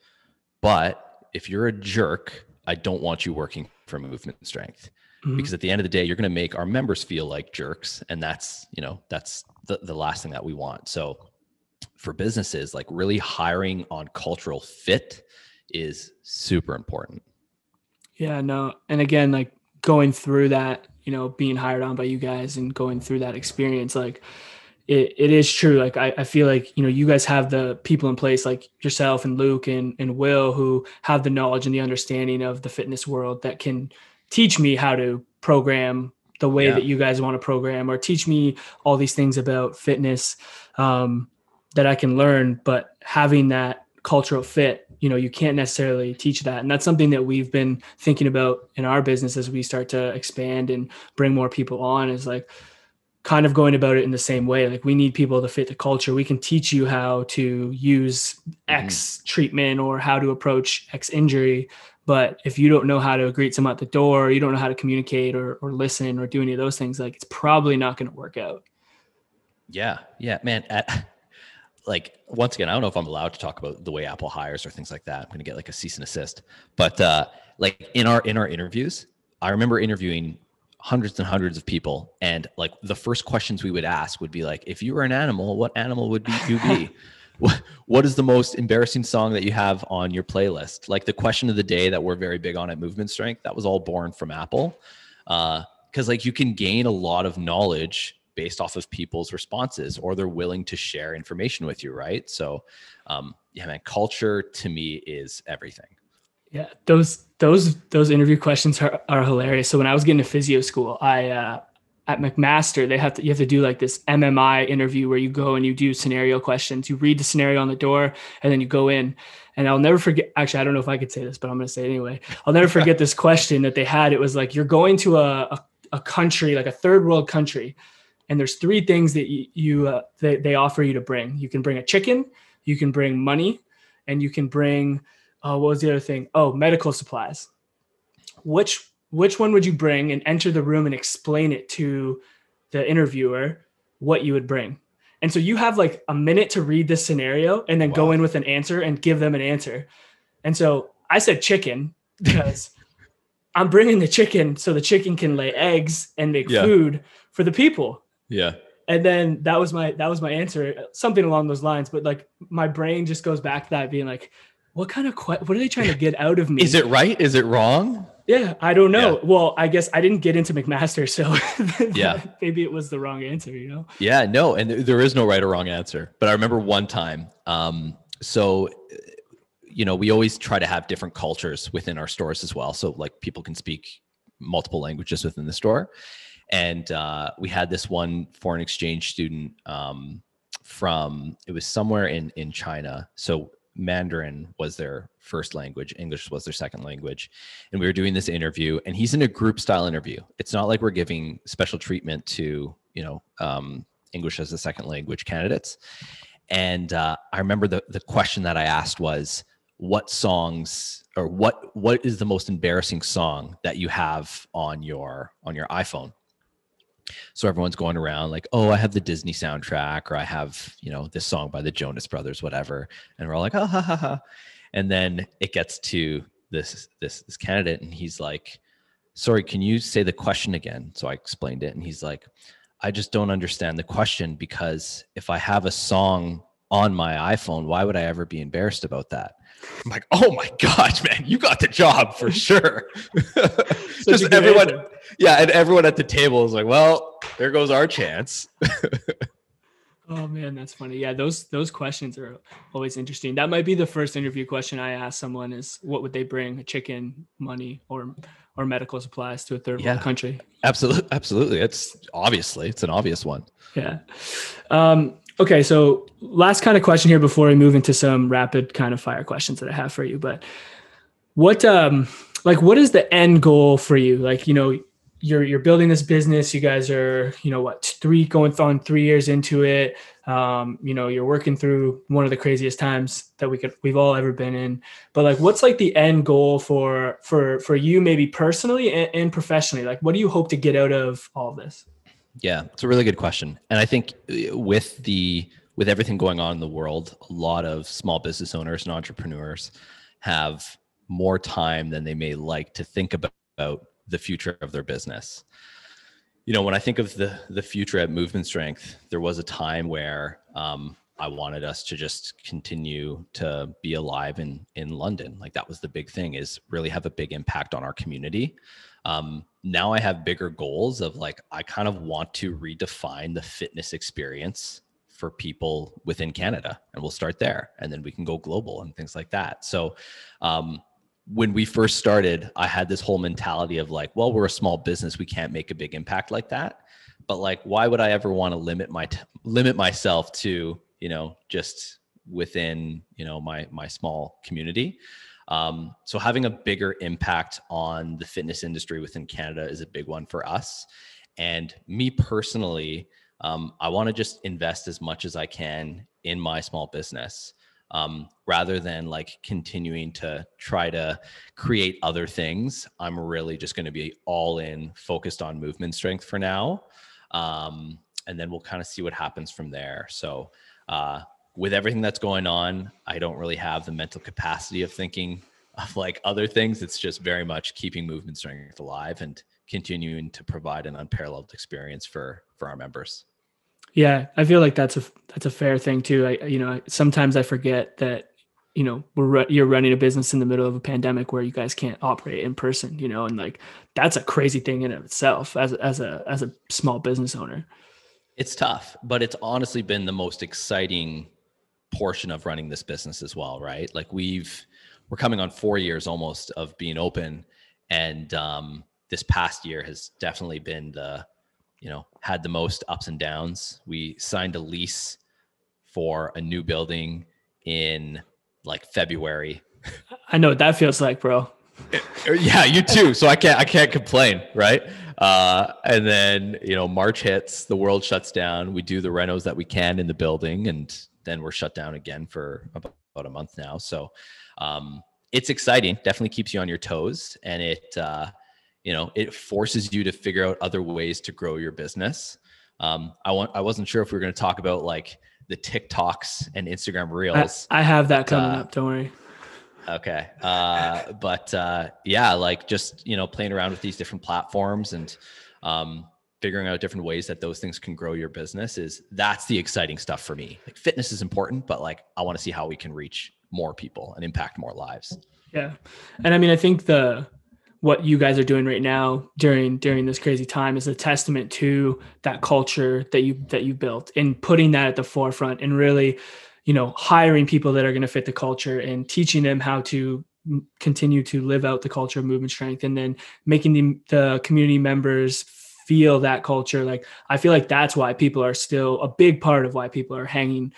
but if you're a jerk i don't want you working for movement strength mm-hmm. because at the end of the day you're going to make our members feel like jerks and that's you know that's the, the last thing that we want. So for businesses like really hiring on cultural fit is super important yeah, no. And again, like going through that, you know, being hired on by you guys and going through that experience, like it, it is true. Like I, I feel like, you know, you guys have the people in place like yourself and Luke and, and Will who have the knowledge and the understanding of the fitness world that can teach me how to program the way yeah. that you guys want to program or teach me all these things about fitness um, that I can learn. But having that cultural fit, you know, you can't necessarily teach that. And that's something that we've been thinking about in our business as we start to expand and bring more people on is like, kind of going about it in the same way. Like we need people to fit the culture. We can teach you how to use X mm-hmm. treatment or how to approach X injury. But if you don't know how to greet someone at the door, you don't know how to communicate or, or listen or do any of those things, like it's probably not going to work out. Yeah. Yeah, man. Like once again, I don't know if I'm allowed to talk about the way Apple hires or things like that. I'm going to get like a cease and assist, but, uh, like in our, in our interviews, I remember interviewing hundreds and hundreds of people and like the first questions we would ask would be like if you were an animal what animal would be, you be? *laughs* What, what is the most embarrassing song that you have on your playlist? Like the question of the day that we're very big on at movement strength that was all born from apple. Because uh, like you can gain a lot of knowledge based off of people's responses or they're willing to share information with you right so um, yeah man culture to me is everything yeah, those those those interview questions are, are hilarious. So when I was getting to physio school, I uh, at McMaster they have to you have to do like this MMI interview where you go and you do scenario questions. You read the scenario on the door and then you go in. And I'll never forget. Actually, I don't know if I could say this, but I'm going to say it anyway. I'll never forget this *laughs* question that they had. It was like you're going to a, a, a country like a third world country, and there's three things that you, you uh, they, they offer you to bring. You can bring a chicken, you can bring money, and you can bring uh, what was the other thing? Oh, medical supplies. Which which one would you bring and enter the room and explain it to the interviewer what you would bring? And so you have like a minute to read this scenario and then wow. go in with an answer and give them an answer. And so I said chicken *laughs* because I'm bringing the chicken so the chicken can lay eggs and make yeah. food for the people. Yeah. And then that was my that was my answer, something along those lines. But like my brain just goes back to that being like, what kind of que- what are they trying to get out of me? Is it right? Is it wrong? Yeah, I don't know. Yeah. Well, I guess I didn't get into McMaster, so *laughs* yeah, maybe it was the wrong answer. You know? Yeah, no, and there is no right or wrong answer. But I remember one time. Um, so, you know, we always try to have different cultures within our stores as well, so like people can speak multiple languages within the store. And uh, we had this one foreign exchange student um, from it was somewhere in in China. So Mandarin was their first language, English was their second language. And we were doing this interview, and he's in a group style interview. It's not like we're giving special treatment to, you know, um, English as a second language candidates. And uh, I remember the, the question that I asked was, what songs or what what is the most embarrassing song that you have on your on your iPhone? So everyone's going around like, oh, I have the Disney soundtrack, or I have, you know, this song by the Jonas Brothers, whatever. And we're all like, oh, ha, ha, ha. And then it gets to this this this candidate, and he's like, sorry, can you say the question again? So I explained it, and he's like, I just don't understand the question because if I have a song on my iPhone, why would I ever be embarrassed about that? I'm like, oh my gosh, man, you got the job for *laughs* sure. Just everyone, answer. yeah, and everyone at the table is like, well, there goes our chance. *laughs* oh man, that's funny. Yeah, those those questions are always interesting. That might be the first interview question I ask someone: is what would they bring? A chicken, money, or or medical supplies to a third yeah, world country? Absolutely, absolutely. It's obviously it's an obvious one. Yeah. Um, Okay, so last kind of question here before we move into some rapid kind of fire questions that I have for you. But what um like what is the end goal for you? Like, you know, you're you're building this business, you guys are, you know, what, three going on three years into it. Um, you know, you're working through one of the craziest times that we could we've all ever been in. But like what's like the end goal for for for you maybe personally and, and professionally? Like what do you hope to get out of all this? Yeah, it's a really good question. And I think uh, with the with everything going on in the world, a lot of small business owners and entrepreneurs have more time than they may like to think about, the future of their business. You know, when I think of the the future at Movement Strength, there was a time where um, I wanted us to just continue to be alive in in London. Like that was the big thing is really have a big impact on our community. Um, now I have bigger goals of like I kind of want to redefine the fitness experience for people within Canada, and we'll start there, and then we can go global and things like that. So. Um, when we first started, I had this whole mentality of like, well, we're a small business, we can't make a big impact like that. But like, why would I ever want to limit my t- limit myself to you know just within you know my my small community? Um, so having a bigger impact on the fitness industry within Canada is a big one for us. And me personally, um, I want to just invest as much as I can in my small business um, rather than like continuing to try to create other things. I'm really just going to be all in, focused on movement strength for now. Um, and then we'll kind of see what happens from there. So, uh, with everything that's going on, I don't really have the mental capacity of thinking of like other things. It's just very much keeping movement strength alive and continuing to provide an unparalleled experience for for our members. Yeah, I feel like that's a that's a fair thing too. I you know sometimes I forget that you know we're you're running a business in the middle of a pandemic where you guys can't operate in person. You know, and like that's a crazy thing in itself as as a as a small business owner. It's tough, but it's honestly been the most exciting portion of running this business as well, right? Like we've we're coming on four years almost of being open, and um, this past year has definitely been the you know, had the most ups and downs. We signed a lease for a new building in like February. *laughs* I know what that feels like, bro. *laughs* yeah, you too. So I can't I can't complain, right? Uh, and then you know March hits, the world shuts down. We do the renos that we can in the building, and then we're shut down again for about, about a month now. So um, it's exciting. Definitely keeps you on your toes, and it uh, you know it forces you to figure out other ways to grow your business um, i want i wasn't sure if we were going to talk about like the tiktoks and instagram reels i, I have that coming uh, up don't worry okay uh, but uh, yeah like just you know playing around with these different platforms and um, figuring out different ways that those things can grow your business is that's the exciting stuff for me. Like fitness is important but like i want to see how we can reach more people and impact more lives. Yeah. And i mean i think the what you guys are doing right now during during this crazy time is a testament to that culture that you that you built and putting that at the forefront and really you know hiring people that are going to fit the culture and teaching them how to continue to live out the culture of movement strength and then making the, the community members feel that culture. Like i feel like that's why people are still a big part of why people are hanging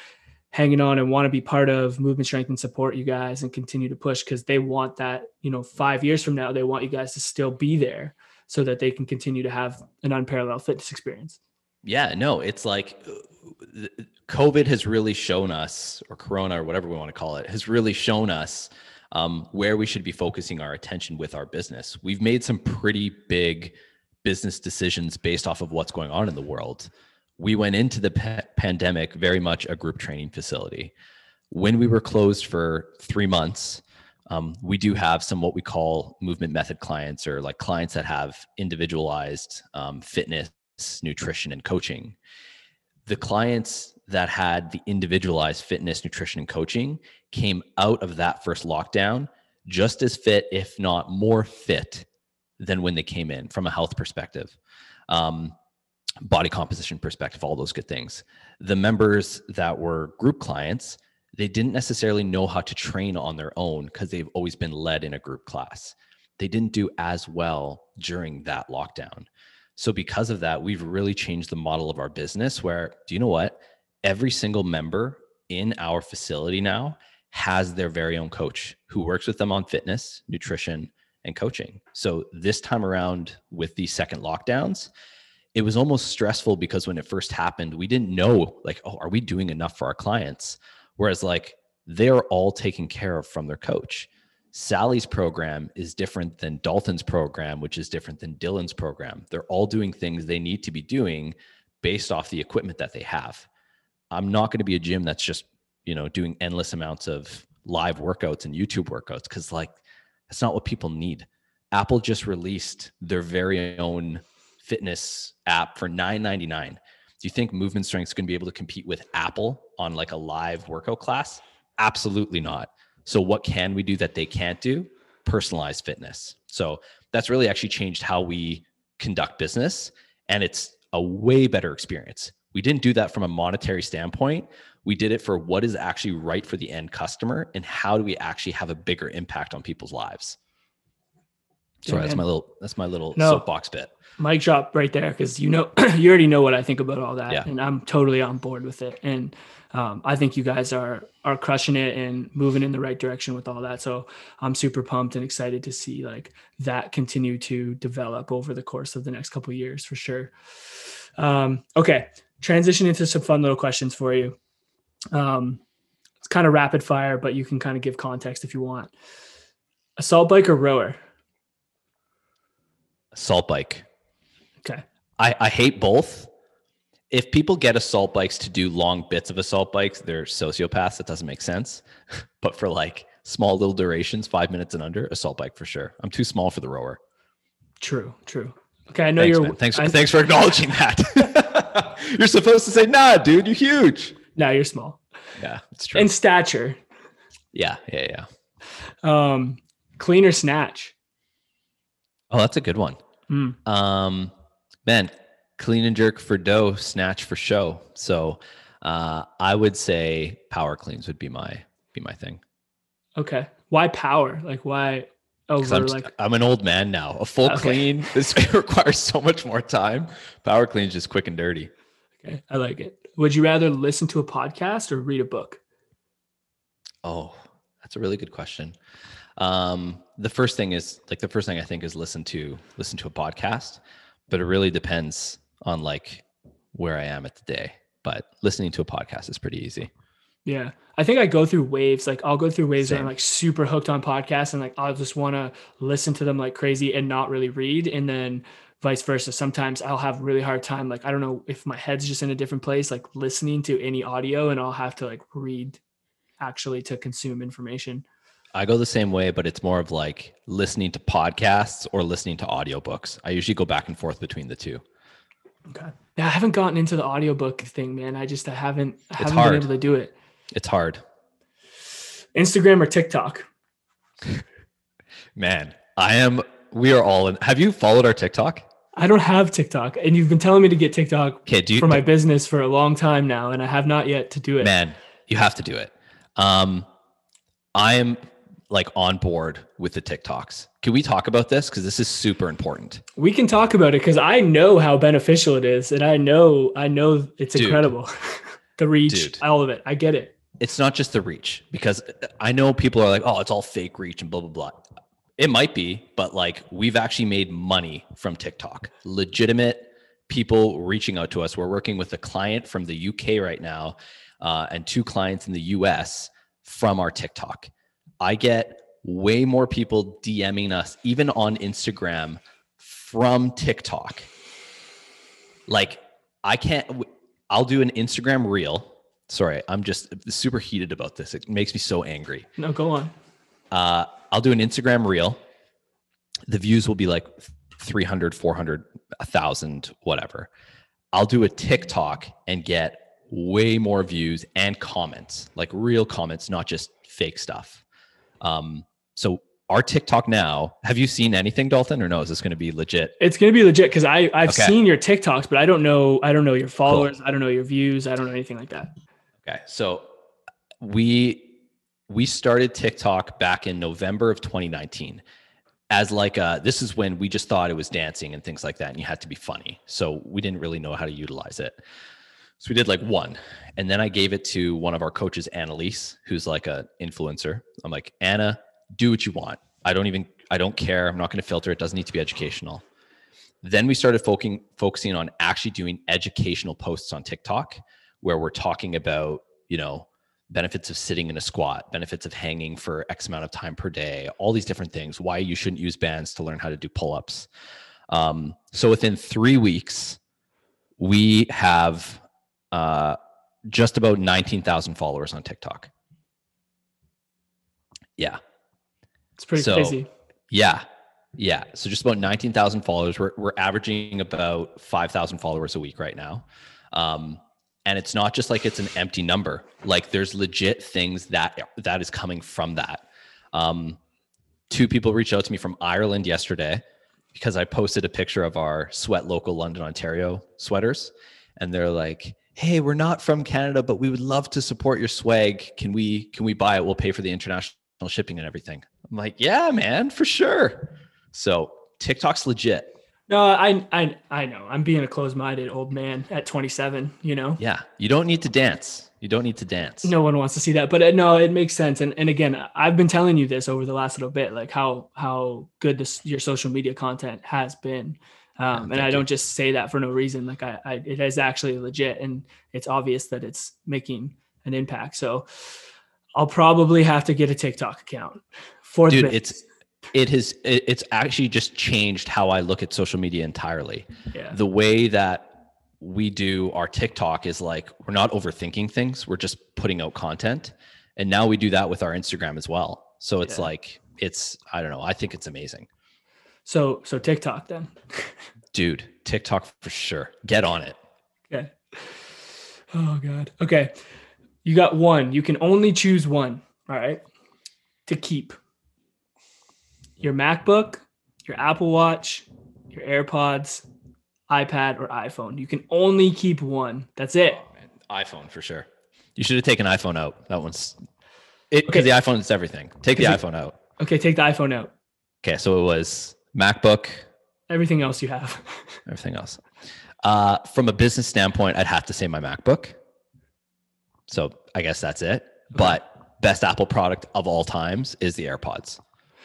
hanging on and want to be part of movement strength and support you guys and continue to push because they want that you know five years from now they want you guys to still be there so that they can continue to have an unparalleled fitness experience. Yeah no it's like uh, covid has really shown us or corona or whatever we want to call it has really shown us um, where we should be focusing our attention with our business. We've made some pretty big business decisions based off of what's going on in the world we went into the pa- pandemic very much a group training facility. When we were closed for three months, um, we do have some what we call movement method clients or like clients that have individualized um, fitness, nutrition, and coaching. The clients that had the individualized fitness, nutrition, and coaching came out of that first lockdown just as fit, if not more fit, than when they came in from a health perspective. Um, body composition perspective, all those good things. The members that were group clients, they didn't necessarily know how to train on their own because they've always been led in a group class. They didn't do as well during that lockdown. So, because of that, we've really changed the model of our business where, do you know what? Every single member in our facility now has their very own coach who works with them on fitness, nutrition, and coaching. So, this time around with these second lockdowns, it was almost stressful because when it first happened, we didn't know like, oh, are we doing enough for our clients? Whereas like they're all taken care of from their coach. Sally's program is different than Dalton's program, which is different than Dylan's program. They're all doing things they need to be doing based off the equipment that they have. I'm not going to be a gym that's just, you know, doing endless amounts of live workouts and YouTube workouts because like that's not what people need. Apple just released their very own fitness app for 9.99 do you think movement strength is going to be able to compete with apple on like a live workout class? Absolutely not. So what can we do that they can't do? Personalized fitness. So that's really actually changed how we conduct business and it's a way better experience. We didn't do that from a monetary standpoint. We did it for what is actually right for the end customer and how do we actually have a bigger impact on people's lives. Sorry, that's my little that's my little no, soapbox bit. Mic drop right there because you know *clears throat* you already know what I think about all that, yeah. and I'm totally on board with it. And um, I think you guys are are crushing it and moving in the right direction with all that. So I'm super pumped and excited to see like that continue to develop over the course of the next couple years for sure. Um, okay, transition into some fun little questions for you. Um, it's kind of rapid fire, but you can kind of give context if you want. Assault bike or rower? Assault bike. Okay. I, I hate both. If people get assault bikes to do long bits of assault bikes, they're sociopaths. That doesn't make sense. *laughs* but for like small little durations, five minutes and under, assault bike for sure. I'm too small for the rower. True, true. Okay, I know thanks, you're. Man. Thanks, I, thanks for acknowledging that. *laughs* *laughs* you're supposed to say, "Nah, dude, you're huge." No, you're small. Yeah, it's true. In stature. Yeah, yeah, yeah. Um, clean or snatch? Oh, that's a good one. Mm. Um, man, clean and jerk for dough, snatch for show. So uh, I would say power cleans would be my be my thing. Okay. Why power? Like why over I'm, like I'm an old man now. A full okay. clean *laughs* this *laughs* requires so much more time. Power clean is just quick and dirty. Okay. I like it. Would you rather listen to a podcast or read a book? Oh, that's a really good question. Um, the first thing is like the first thing I think is listen to listen to a podcast, but it really depends on like where I am at the day. But listening to a podcast is pretty easy. Yeah. I think I go through waves. Like I'll go through waves Same. where I'm like super hooked on podcasts and like I'll just want to listen to them like crazy and not really read. And then vice versa. Sometimes I'll have really hard time. Like I don't know if my head's just in a different place, like listening to any audio and I'll have to like read actually to consume information. I go the same way, but it's more of like listening to podcasts or listening to audiobooks. I usually go back and forth between the two. Okay. Yeah, I haven't gotten into the audiobook thing, man. I just I haven't I haven't been able to do it. It's hard. Instagram or TikTok? *laughs* man, I am we are all in. Have you followed our TikTok? I don't have TikTok, and you've been telling me to get TikTok okay, do you, for my business for a long time now, and I have not yet to do it. Man, you have to do it. Um, I am like on board with the TikToks. Can we talk about this? Because this is super important. We can talk about it because I know how beneficial it is, and I know I know it's Dude. incredible. *laughs* the reach, Dude. all of it. I get it. It's not just the reach because I know people are like, oh, it's all fake reach and blah blah blah. It might be, but like we've actually made money from TikTok. Legitimate people reaching out to us. We're working with a client from the UK right now, uh, and two clients in the US from our TikTok I get way more people DMing us, even on Instagram from TikTok. Like, I can't, I'll do an Instagram reel. Sorry, I'm just super heated about this. It makes me so angry. No, go on. Uh, I'll do an Instagram reel. The views will be like 300, 400, 1,000, whatever. I'll do a TikTok and get way more views and comments, like real comments, not just fake stuff. Um, so our TikTok now, have you seen anything, Dalton, or no? Is this going to be legit? It's going to be legit because I I've okay. seen your TikToks, but I don't know I don't know your followers, cool. I don't know your views, I don't know anything like that. Okay, so we we started TikTok back in November of 2019 as like a this is when we just thought it was dancing and things like that, and you had to be funny, so we didn't really know how to utilize it. So we did like one. And then I gave it to one of our coaches, Annalise, who's like a influencer. I'm like, Anna, do what you want. I don't even, I don't care. I'm not going to filter. It doesn't need to be educational. Then we started focusing, focusing on actually doing educational posts on TikTok where we're talking about, you know, benefits of sitting in a squat, benefits of hanging for X amount of time per day, all these different things, why you shouldn't use bands to learn how to do pull ups. Um, so within three weeks, we have uh, just about 19,000 followers on TikTok. Yeah. It's pretty so, crazy. Yeah. Yeah. So just about 19,000 followers. We're, we're averaging about 5,000 followers a week right now. Um, and it's not just like it's an empty number. Like there's legit things that that is coming from that. Um, two people reached out to me from ireland yesterday because i posted a picture of our sweat local london ontario sweaters. And they're like hey we're not from canada but we would love to support your swag. Can we can we buy it? We'll pay for the international shipping and everything. I'm like yeah man for sure. So tiktok's legit No, I I I know. I'm being a closed-minded old man at 27. You know. yeah you don't need to dance you don't need to dance No one wants to see that, but uh, no, it makes sense. And and again, I've been telling you this over the last little bit, like how how good this your social media content has been. Um, and I don't just say that for no reason. Like I, I, it is actually legit, and it's obvious that it's making an impact. So I'll probably have to get a TikTok account for Dude, it's it has it, it's actually just changed how I look at social media entirely. yeah. The way that we do our TikTok is like we're not overthinking things, we're just putting out content. And now we do that with our Instagram as well. So it's Yeah. like it's I don't know, I think it's amazing. So so TikTok then. *laughs* Dude, TikTok for sure. Get on it. Okay. Oh god. Okay. You got one. You can only choose one. All right. To keep. Your MacBook, your Apple Watch, your AirPods, iPad, or iPhone. You can only keep one. That's it. Oh, iPhone for sure. You should have taken iPhone out. That one's it because Okay. the iPhone is everything. Take the 'Cause iPhone out. Okay, take the iPhone out. Okay, so it was MacBook, Everything else you have. *laughs* everything else. Uh, from a business standpoint, I'd have to say my MacBook. So I guess that's it. But best Apple product of all times is the AirPods.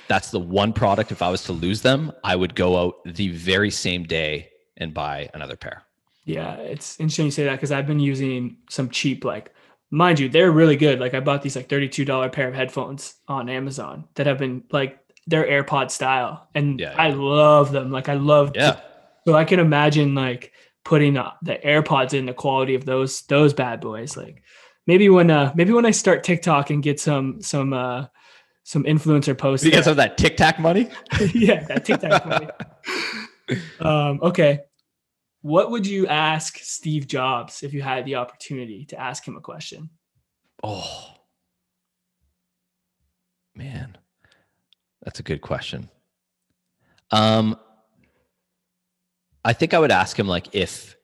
That's the one product. If I was to lose them, I would go out the very same day and buy another pair. Yeah, it's interesting you say that because I've been using some cheap, like, mind you, they're really good. Like, I bought these like $32 pair of headphones on Amazon that have been like, they're AirPod style. And Yeah, I love them. Like, I love, Yeah. so I can imagine like putting uh, the AirPods in the quality of those, those bad boys. Like, maybe when, uh, maybe when I start TikTok and get some, some, uh, some influencer posts. Because of that Tic Tac money. *laughs* yeah, that TikTok money. *laughs* Um, okay. What would you ask Steve Jobs if you had the opportunity to ask him a question? Oh, man, that's a good question. Um, I think I would ask him like if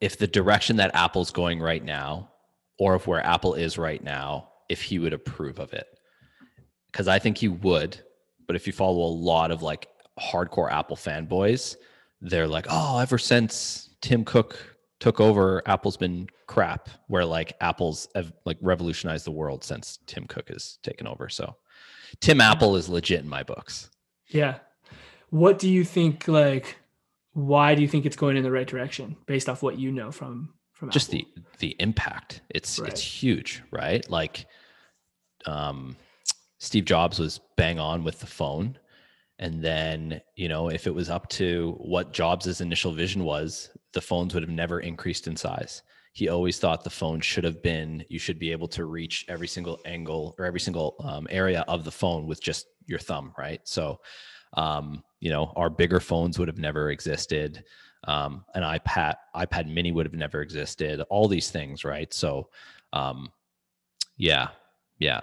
if the direction that Apple's going right now, or if where Apple is right now, if he would approve of it. Because I think he would, but if you follow a lot of like hardcore Apple fanboys, they're like, oh, ever since Tim Cook took over, Apple's been crap. Where like Apple's have like revolutionized the world since Tim Cook has taken over. So Tim Apple is legit in my books. Yeah. What do you think like why do you think it's going in the right direction based off what you know from from Just Apple? the the impact. It's Right. it's huge, right? Like um Steve Jobs was bang on with the phone. And then, you know, if it was up to what Jobs' initial vision was, the phones would have never increased in size. He always thought the phone should have been, you should be able to reach every single angle or every single um, area of the phone with just your thumb, right? So, um, you know, our bigger phones would have never existed. Um, an iPad, iPad mini would have never existed, all these things, right? So, um, yeah, yeah.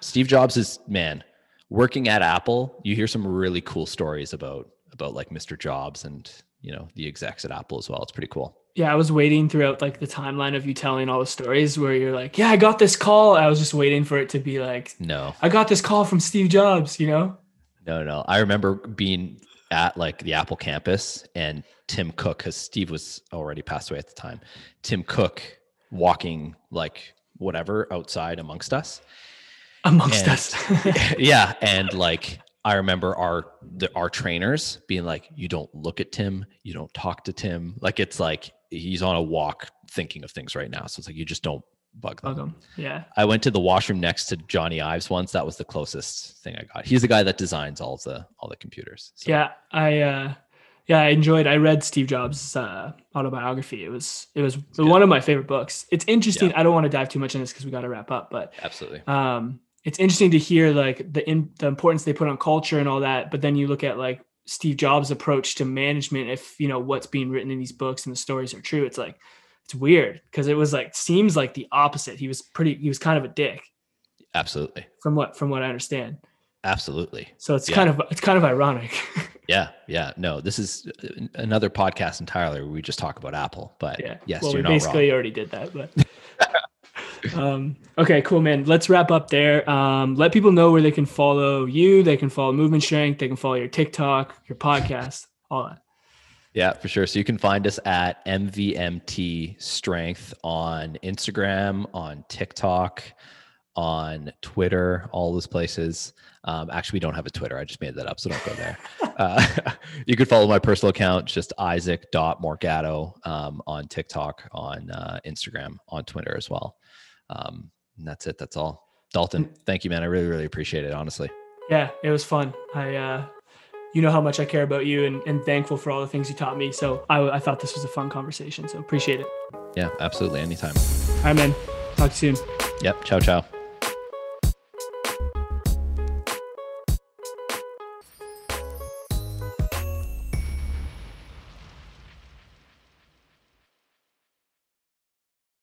Steve Jobs is man working at Apple. You hear some really cool stories about about like Mr. Jobs and you know the execs at Apple as well. It's pretty cool. Yeah, I was waiting throughout like the timeline of you telling all the stories where you're like, "Yeah, I got this call." I was just waiting for it to be like, No, "I got this call from Steve Jobs," you know? no, no. I remember being at like the Apple campus and Tim Cook, because Steve was already passed away at the time. Tim Cook walking like whatever outside amongst us. Amongst And- us. *laughs* *laughs* yeah and like i remember our the, our trainers being like you don't look at tim you don't talk to tim like it's like he's on a walk thinking of things right now so it's like you just don't bug them Welcome. Yeah. i went to the washroom next to jony ives once that was the closest thing i got he's the guy that designs all the all the computers so, Yeah, I uh yeah, I enjoyed I read Steve Jobs' uh autobiography. It was it was good. one of my favorite books. It's interesting. I don't want to dive too much in this because we got to wrap up, but absolutely um it's interesting to hear like the in, the importance they put on culture and all that, but then you look at like Steve Jobs' approach to management, if you know what's being written in these books and the stories are true, it's like it's weird because it was like seems like the opposite. He was pretty. He was kind of a dick. Absolutely. From what from what I understand. Absolutely. So it's yeah. kind of it's kind of ironic. *laughs* yeah, yeah. No, this is another podcast entirely where we just talk about Apple. But yeah, yes, well, we basically wrong. already did that. But *laughs* um, okay, cool, man. Let's wrap up there. Um, let people know where they can follow you. They can follow Movement Strength. They can follow your TikTok, your podcast, all that. Yeah, for sure. So you can find us at MVMT Strength on Instagram, on TikTok, on Twitter, all those places. Um, actually, we don't have a Twitter. I just made that up, so don't go there. *laughs* uh, *laughs* you can follow my personal account, just Isaac.morgado um, on TikTok, on uh, Instagram, on Twitter as well. Um, and that's it. That's all. Dalton, thank you, man. I really, really appreciate it, honestly. Yeah, it was fun. I, uh, you know how much I care about you and, and thankful for all the things you taught me. So I, I thought this was a fun conversation. So appreciate it. Yeah, absolutely. Anytime. All right, man. Talk to you soon. Yep. Ciao, ciao.